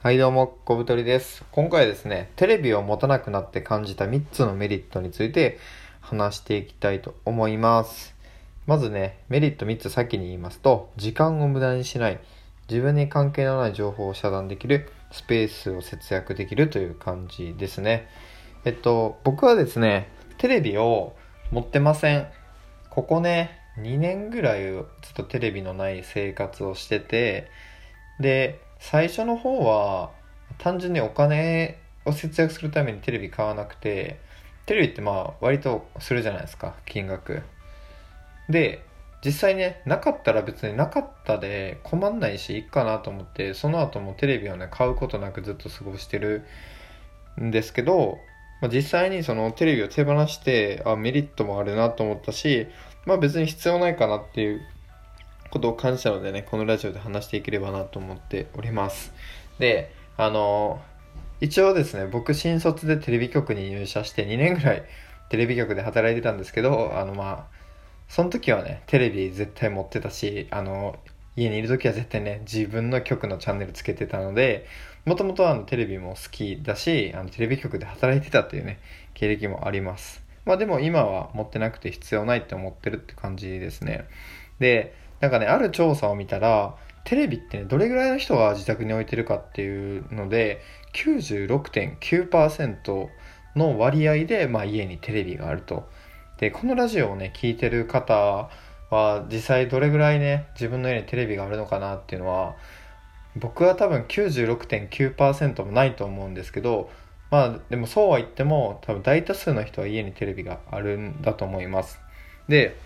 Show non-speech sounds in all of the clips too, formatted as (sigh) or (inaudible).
はいどうも、小太りです。今回ですね、テレビを持たなくなって感じた3つのメリットについて話していきたいと思います。まずね、メリット3つ先に言いますと、時間を無駄にしない、自分に関係のない情報を遮断できる、スペースを節約できるという感じですね。えっと、僕はですね、テレビを持ってません。ここね、2年ぐらいずっとテレビのない生活をしてて、で、最初の方は単純にお金を節約するためにテレビ買わなくてテレビってまあ割とするじゃないですか金額。で実際ねなかったら別になかったで困んないしいいかなと思ってその後もテレビをね買うことなくずっと過ごしてるんですけど、まあ、実際にそのテレビを手放してあメリットもあるなと思ったしまあ別に必要ないかなっていうことを感じたのでね、このラジオで話していければなと思っております。で、あの、一応ですね、僕新卒でテレビ局に入社して2年ぐらいテレビ局で働いてたんですけど、あのまあ、その時はね、テレビ絶対持ってたし、あの、家にいる時は絶対ね、自分の局のチャンネルつけてたので、もともとあのテレビも好きだし、あのテレビ局で働いてたっていうね、経歴もあります。まあでも今は持ってなくて必要ないって思ってるって感じですね。で、なんかね、ある調査を見たら、テレビってね、どれぐらいの人が自宅に置いてるかっていうので、96.9%の割合で、まあ、家にテレビがあると。で、このラジオをね、聞いてる方は、実際どれぐらいね、自分の家にテレビがあるのかなっていうのは、僕は多分96.9%もないと思うんですけど、まあ、でもそうは言っても、多分大多数の人は家にテレビがあるんだと思います。で、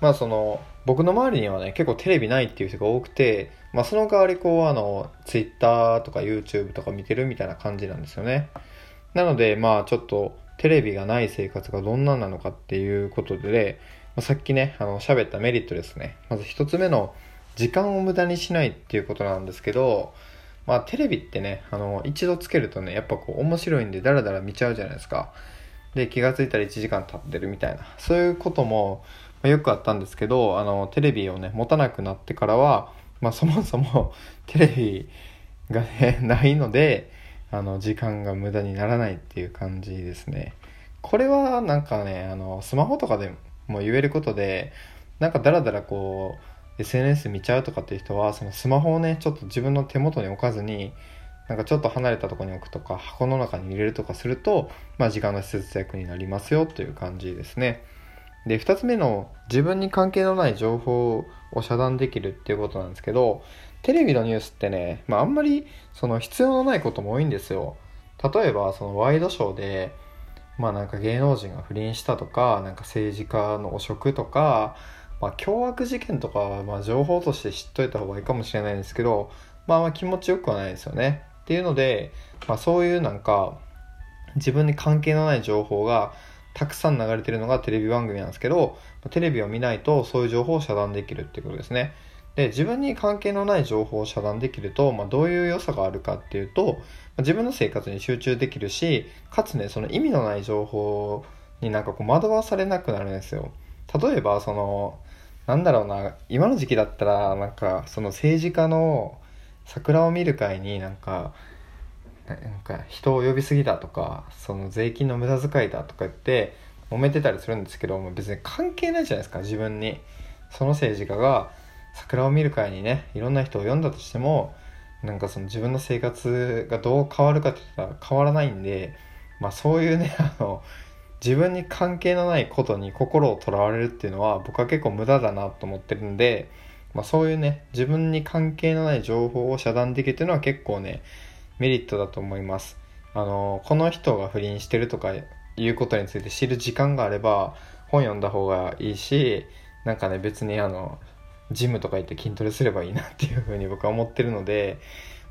まあその僕の周りにはね結構テレビないっていう人が多くて、まあ、その代わりこうあの Twitter とか YouTube とか見てるみたいな感じなんですよね。なのでまあちょっとテレビがない生活がどんなんなのかっていうことで、まあ、さっきねあの喋ったメリットですね。まず一つ目の時間を無駄にしないっていうことなんですけどまあテレビってねあの一度つけるとねやっぱこう面白いんでダラダラ見ちゃうじゃないですか。で気がついたら1時間経ってるみたいな。そういうこともまよくあったんですけどあのテレビをね持たなくなってからは、まあ、そもそも (laughs) テレビがねないのであの時間が無駄にならないっていう感じですねこれはなんかねあのスマホとかでも言えることでなんかダラダラこう SNS 見ちゃうとかっていう人はそのスマホをねちょっと自分の手元に置かずになんかちょっと離れたとこに置くとか箱の中に入れるとかすると、まあ、時間の節約になりますよという感じですね。で2つ目の自分に関係のない情報を遮断できるっていうことなんですけどテレビのニュースってね、まあ、あんまりその必要のないことも多いんですよ。例えばそのワイドショーでまあなんか芸能人が不倫したとかなんか政治家の汚職とか、まあ、凶悪事件とかはま情報として知っといた方がいいかもしれないんですけどまあま気持ちよくはないですよね。っていうので、まあ、そういうなんか自分に関係のない情報がたくさん流れてるのがテレビ番組なんですけど、テレビを見ないとそういう情報を遮断できるっていうことですね。で、自分に関係のない情報を遮断できると、まあ、どういう良さがあるかっていうと、自分の生活に集中できるし、かつね、その意味のない情報になんかこう惑わされなくなるんですよ。例えば、その、なんだろうな、今の時期だったら、なんか、その政治家の桜を見る会になんか、なんか人を呼びすぎだとかその税金の無駄遣いだとか言って揉めてたりするんですけども別に関係ないじゃないですか自分に。その政治家が桜を見る会にねいろんな人を呼んだとしてもなんかその自分の生活がどう変わるかって言ったら変わらないんでまあそういうね (laughs) あの自分に関係のないことに心をとらわれるっていうのは僕は結構無駄だなと思ってるんで、まあ、そういうね自分に関係のない情報を遮断できるっていうのは結構ねメリットだと思います。あの、この人が不倫してるとかいうことについて知る時間があれば本読んだ方がいいし、なんかね別にあの、ジムとか行って筋トレすればいいなっていうふうに僕は思ってるので、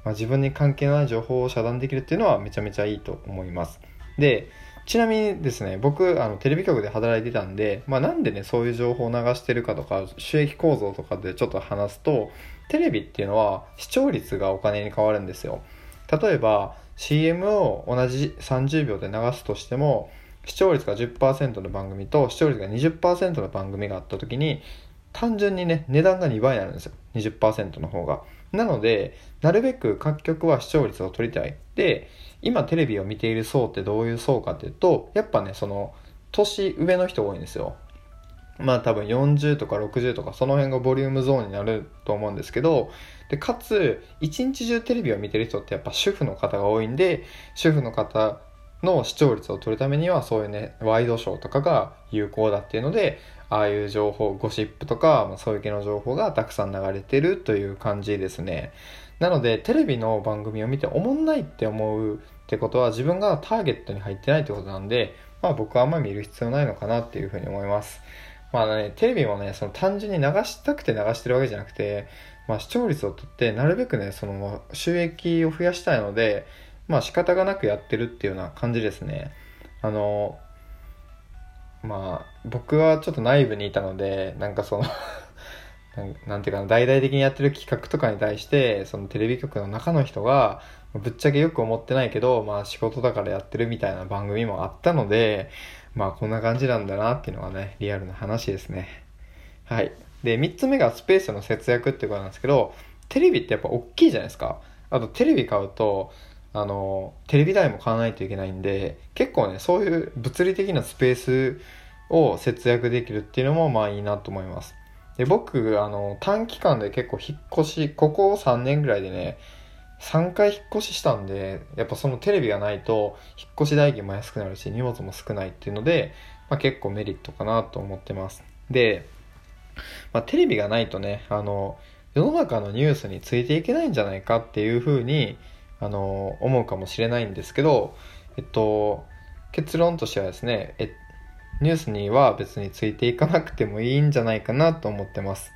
まあ、自分に関係ない情報を遮断できるっていうのはめちゃめちゃいいと思います。で、ちなみにですね、僕、あの、テレビ局で働いてたんで、まあ、なんでね、そういう情報を流してるかとか、収益構造とかでちょっと話すと、テレビっていうのは視聴率がお金に変わるんですよ。例えば CM を同じ30秒で流すとしても視聴率が10%の番組と視聴率が20%の番組があった時に単純にね値段が2倍になるんですよ。20%の方が。なのでなるべく各局は視聴率を取りたい。で今テレビを見ている層ってどういう層かっていうとやっぱねその年上の人多いんですよ。まあ多分40とか60とかその辺がボリュームゾーンになると思うんですけどでかつ一日中テレビを見てる人ってやっぱ主婦の方が多いんで主婦の方の視聴率を取るためにはそういうねワイドショーとかが有効だっていうのでああいう情報ゴシップとか、まあ、そういう系の情報がたくさん流れてるという感じですね。なのでテレビの番組を見ておもんないって思うってことは自分がターゲットに入ってないってことなんでまあ僕はあんまり見る必要ないのかなっていうふうに思います。まあね、テレビもね、その単純に流したくて流してるわけじゃなくて、まあ視聴率をとって、なるべくね、その収益を増やしたいので、まあ仕方がなくやってるっていうような感じですね。あの、まあ僕はちょっと内部にいたので、なんかその (laughs) なんていうかな、大々的にやってる企画とかに対して、そのテレビ局の中の人が、ぶっちゃけよく思ってないけど、まあ仕事だからやってるみたいな番組もあったので、まあこんな感じなんだなっていうのがね、リアルな話ですね。はい。で、3つ目がスペースの節約ってことなんですけど、テレビってやっぱ大きいじゃないですか。あとテレビ買うと、あの、テレビ台も買わないといけないんで、結構ね、そういう物理的なスペースを節約できるっていうのもまあいいなと思います。で、僕、あの、短期間で結構引っ越し、ここ3年ぐらいでね、3回引っ越ししたんで、やっぱそのテレビがないと、引っ越し代金も安くなるし、荷物も少ないっていうので、まあ、結構メリットかなと思ってます。で、まあ、テレビがないとね、あの、世の中のニュースについていけないんじゃないかっていうふうに、あの、思うかもしれないんですけど、えっと、結論としてはですね、えニュースには別についていかなくてもいいんじゃないかなと思ってます。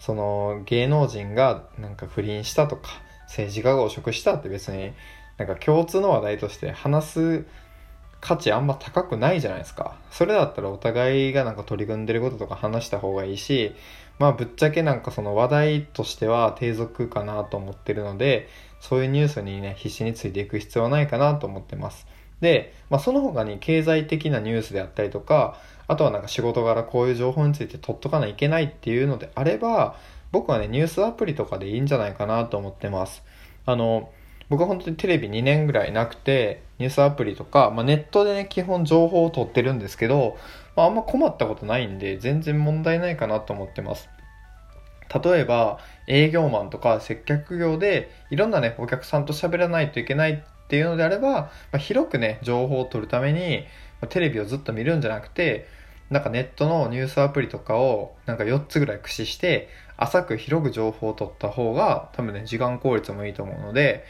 その芸能人がなんか不倫したとか、政治家が汚職したって別になんか共通の話題として話す価値あんま高くないじゃないですか。それだったらお互いがなんか取り組んでることとか話した方がいいし、まあぶっちゃけなんかその話題としては低俗かなと思ってるので、そういうニュースにね、必死についていく必要はないかなと思ってます。で、まあその他に経済的なニュースであったりとか、あとはなんか仕事柄こういう情報について取っとかないといけないっていうのであれば、僕はね、ニュースアプリとかでいいんじゃないかなと思ってます。あの、僕は本当にテレビ2年ぐらいなくて、ニュースアプリとか、まあ、ネットでね、基本情報を取ってるんですけど、まあ、あんま困ったことないんで、全然問題ないかなと思ってます。例えば、営業マンとか接客業で、いろんなね、お客さんと喋らないといけないっていうのであれば、まあ、広くね、情報を取るために、まあ、テレビをずっと見るんじゃなくて、なんかネットのニュースアプリとかをなんか4つぐらい駆使して浅く広く情報を取った方が多分ね時間効率もいいと思うので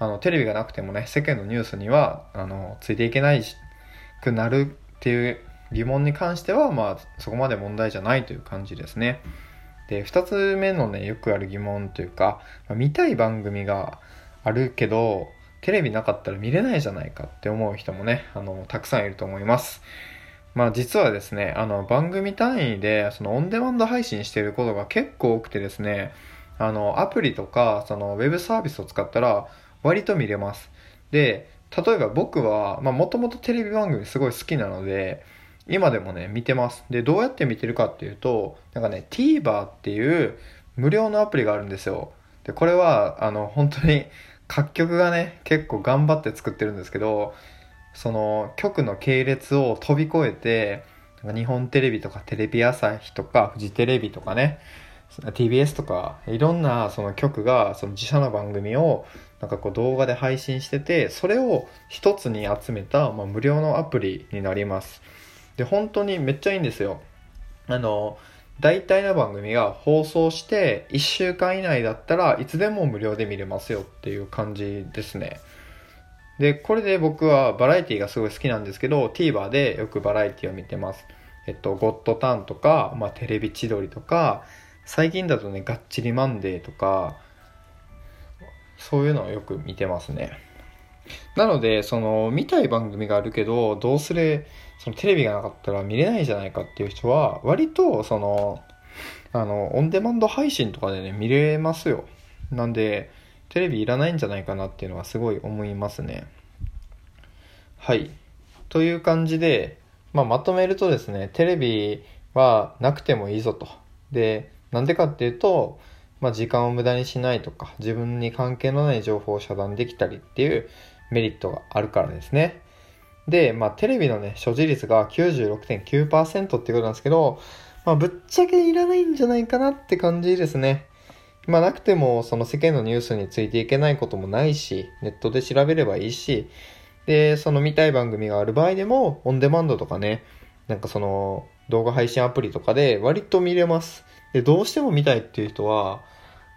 あのテレビがなくてもね世間のニュースにはあのついていけないくなるっていう疑問に関してはまあそこまで問題じゃないという感じですね。で2つ目のねよくある疑問というか、まあ、見たい番組があるけどテレビなかったら見れないじゃないかって思う人もねあのたくさんいると思います。まあ実はですね、あの番組単位でそのオンデマンド配信してることが結構多くてですね、あのアプリとかそのウェブサービスを使ったら割と見れます。で、例えば僕は、まあもともとテレビ番組すごい好きなので、今でもね、見てます。で、どうやって見てるかっていうと、なんかね、TVer っていう無料のアプリがあるんですよ。で、これは、あの、本当に各局がね、結構頑張って作ってるんですけど、その局の系列を飛び越えて日本テレビとかテレビ朝日とかフジテレビとかね TBS とかいろんなその局がその自社の番組をなんかこう動画で配信しててそれを一つに集めた、まあ、無料のアプリになります。で本当にめっちゃいいんですよ。あの大体の番組が放送して1週間以内だったらいつでも無料で見れますよっていう感じですね。で、これで僕はバラエティがすごい好きなんですけど、TVer でよくバラエティを見てます。えっと、ゴッドタンとか、まあ、テレビ千鳥とか、最近だとね、がっちりマンデーとか、そういうのをよく見てますね。なので、その、見たい番組があるけど、どうすれ、そのテレビがなかったら見れないじゃないかっていう人は、割と、その、あの、オンデマンド配信とかでね、見れますよ。なんで、テレビいらないんじゃないかなっていうのはすごい思いますね。はい。という感じで、まあ、まとめるとですね、テレビはなくてもいいぞと。で、なんでかっていうと、まあ、時間を無駄にしないとか自分に関係のない情報を遮断できたりっていうメリットがあるからですね。で、まあ、テレビのね、所持率が96.9%っていうことなんですけど、まあ、ぶっちゃけいらないんじゃないかなって感じですね。まあ、なくても、その世間のニュースについていけないこともないし、ネットで調べればいいし、で、その見たい番組がある場合でも、オンデマンドとかね、なんかその、動画配信アプリとかで割と見れます。で、どうしても見たいっていう人は、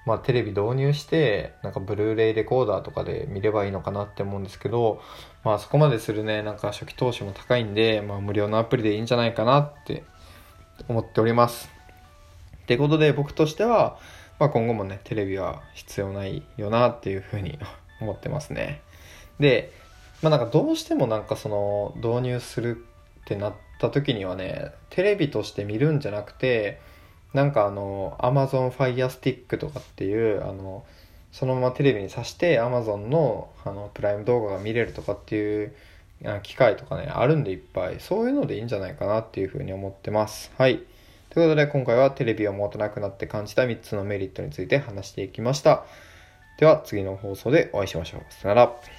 まあテレビ導入して、なんかブルーレイレコーダーとかで見ればいいのかなって思うんですけど、まあそこまでするね、なんか初期投資も高いんで、まあ無料のアプリでいいんじゃないかなって思っております。ってことで僕としては、まあ今後もね、テレビは必要ないよなっていうふうに思ってますね。で、まあなんかどうしてもなんかその導入するってなった時にはね、テレビとして見るんじゃなくて、なんかあの、Amazon Fire Stick とかっていう、あの、そのままテレビに挿して Amazon のあのプライム動画が見れるとかっていう機械とかね、あるんでいっぱい。そういうのでいいんじゃないかなっていうふうに思ってます。はい。ということで今回はテレビを持たなくなって感じた3つのメリットについて話していきました。では次の放送でお会いしましょう。さよなら。